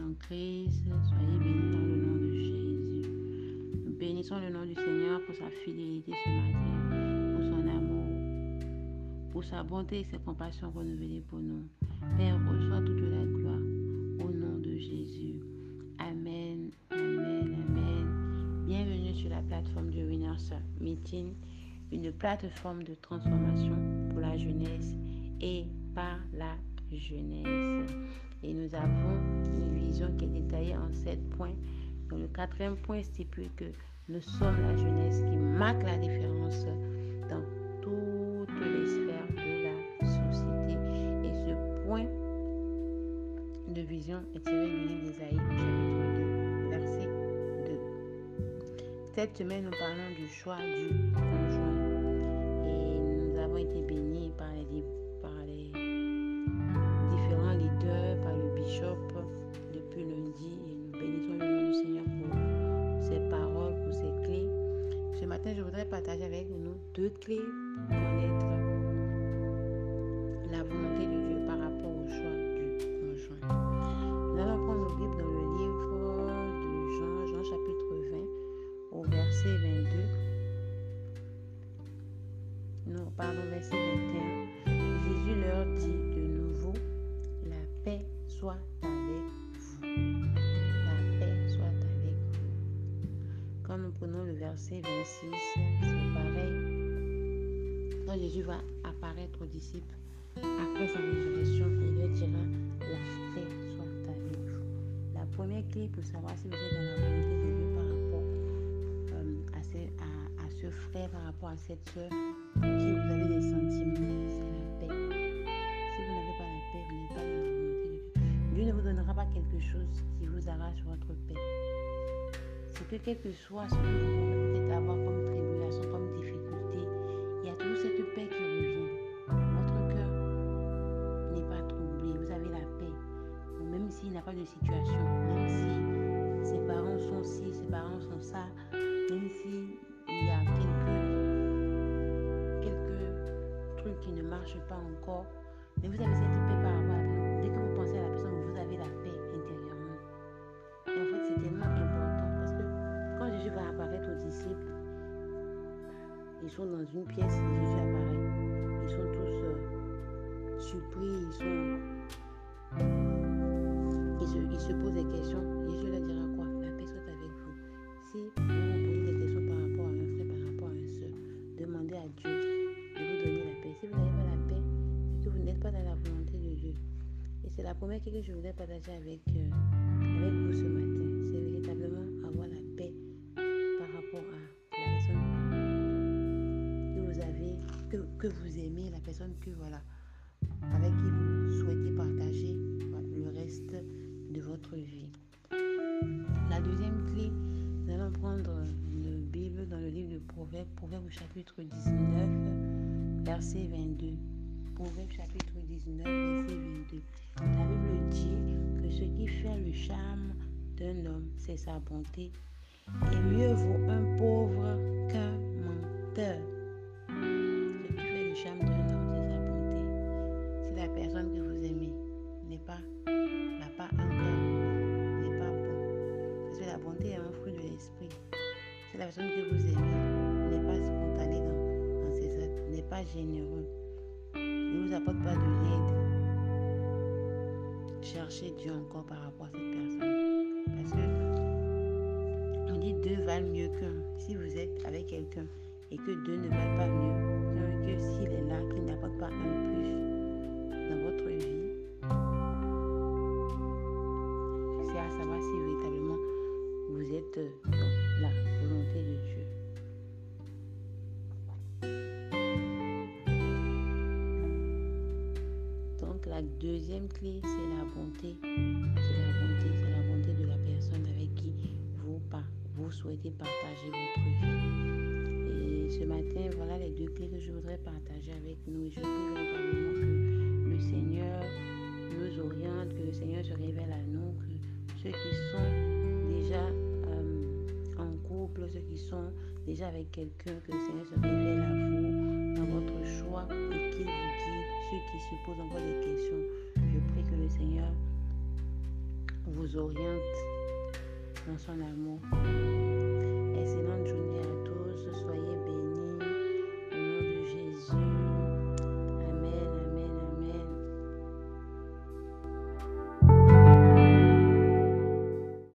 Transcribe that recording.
en crise. Soyez bénis dans le nom de Jésus. Nous bénissons le nom du Seigneur pour sa fidélité ce matin, pour son amour, pour sa bonté et ses compassions renouvelées pour nous. Père, reçois toute la gloire au nom de Jésus. Amen, amen, amen. Bienvenue sur la plateforme de Winners Meeting, une plateforme de transformation pour la jeunesse et par la jeunesse. Et nous avons une vision qui est détaillée en sept points. Le quatrième point stipule que nous sommes la jeunesse qui marque la différence dans toutes les sphères de la société. Et ce point de vision est tiré du livre d'Ésaïe, chapitre 2, verset 2. Cette semaine, nous parlons du choix du conjoint. Et nous avons été bénis par les, par je voudrais partager avec nous deux clés pour connaître la volonté de Dieu par rapport au choix du conjoint. Nous allons prendre nos Bibles dans le livre de Jean, Jean chapitre 20, au verset 22. Non, pardon, verset 21. Jésus leur dit de nouveau, la paix soit Nous prenons le verset 26, c'est pareil. Quand Jésus va apparaître aux disciples après sa résurrection, il leur dira, la paix soit avec vous. La première clé pour savoir si vous êtes dans la volonté de Dieu par rapport euh, à, ce, à, ce, frère, par rapport à cette soeur, pour qui vous avez des sentiments, c'est la paix. Si vous n'avez pas la paix, vous n'êtes pas dans la volonté de Dieu. Dieu ne vous donnera pas quelque chose qui vous arrache votre paix. Que quel que soit ce que vous pouvez avoir comme tribulation, comme difficulté, il y a toujours cette paix qui revient. Votre cœur n'est pas troublé, vous avez la paix. Même s'il n'a pas de situation, même si ses parents sont ci, ses parents sont ça, même s'il y a quelques, quelques trucs qui ne marchent pas encore, mais vous avez cette paix par rapport à. Dès que vous pensez à la personne, ils sont dans une pièce et Jésus apparaît. Ils sont tous euh, surpris, ils sont. Ils se, posent des questions. Jésus leur dira quoi? La paix soit avec vous. Si vous vous posez des questions par rapport à un frère, par rapport à un demandez à Dieu de vous donner la paix. Si vous n'avez pas la paix, c'est que vous n'êtes pas dans la volonté de Dieu. Et c'est la première chose que je voudrais partager avec, euh, avec vous ce matin. Que, que vous aimez, la personne que voilà, avec qui vous souhaitez partager le reste de votre vie. La deuxième clé, nous allons prendre une Bible dans le livre de Proverbes, Proverbes chapitre 19, verset 22. Proverbes chapitre 19, verset 22. La Bible dit que ce qui fait le charme d'un homme, c'est sa bonté. Et mieux vaut un pauvre la bonté est un fruit de l'esprit. Si la personne que vous aimez n'est pas spontanée dans, dans ses actes, n'est pas généreux, ne vous apporte pas de l'aide, cherchez Dieu encore par rapport à cette personne. Parce que on dit deux valent mieux qu'un. Si vous êtes avec quelqu'un et que deux ne valent pas mieux que s'il est là, qu'il n'apporte pas un plus dans votre vie, la volonté de Dieu. Donc la deuxième clé, c'est la bonté. C'est la bonté, c'est la bonté de la personne avec qui vous, vous souhaitez partager votre vie. Et ce matin, voilà les deux clés que je voudrais partager avec nous. Et je prie véritablement que le Seigneur nous oriente, que le Seigneur se révèle à nous, que ceux qui sont ceux qui sont déjà avec quelqu'un, que le Seigneur se révèle à vous dans votre choix et qu'il vous guide. Ceux qui se posent encore des questions, je prie que le Seigneur vous oriente dans son amour. Excellente journée à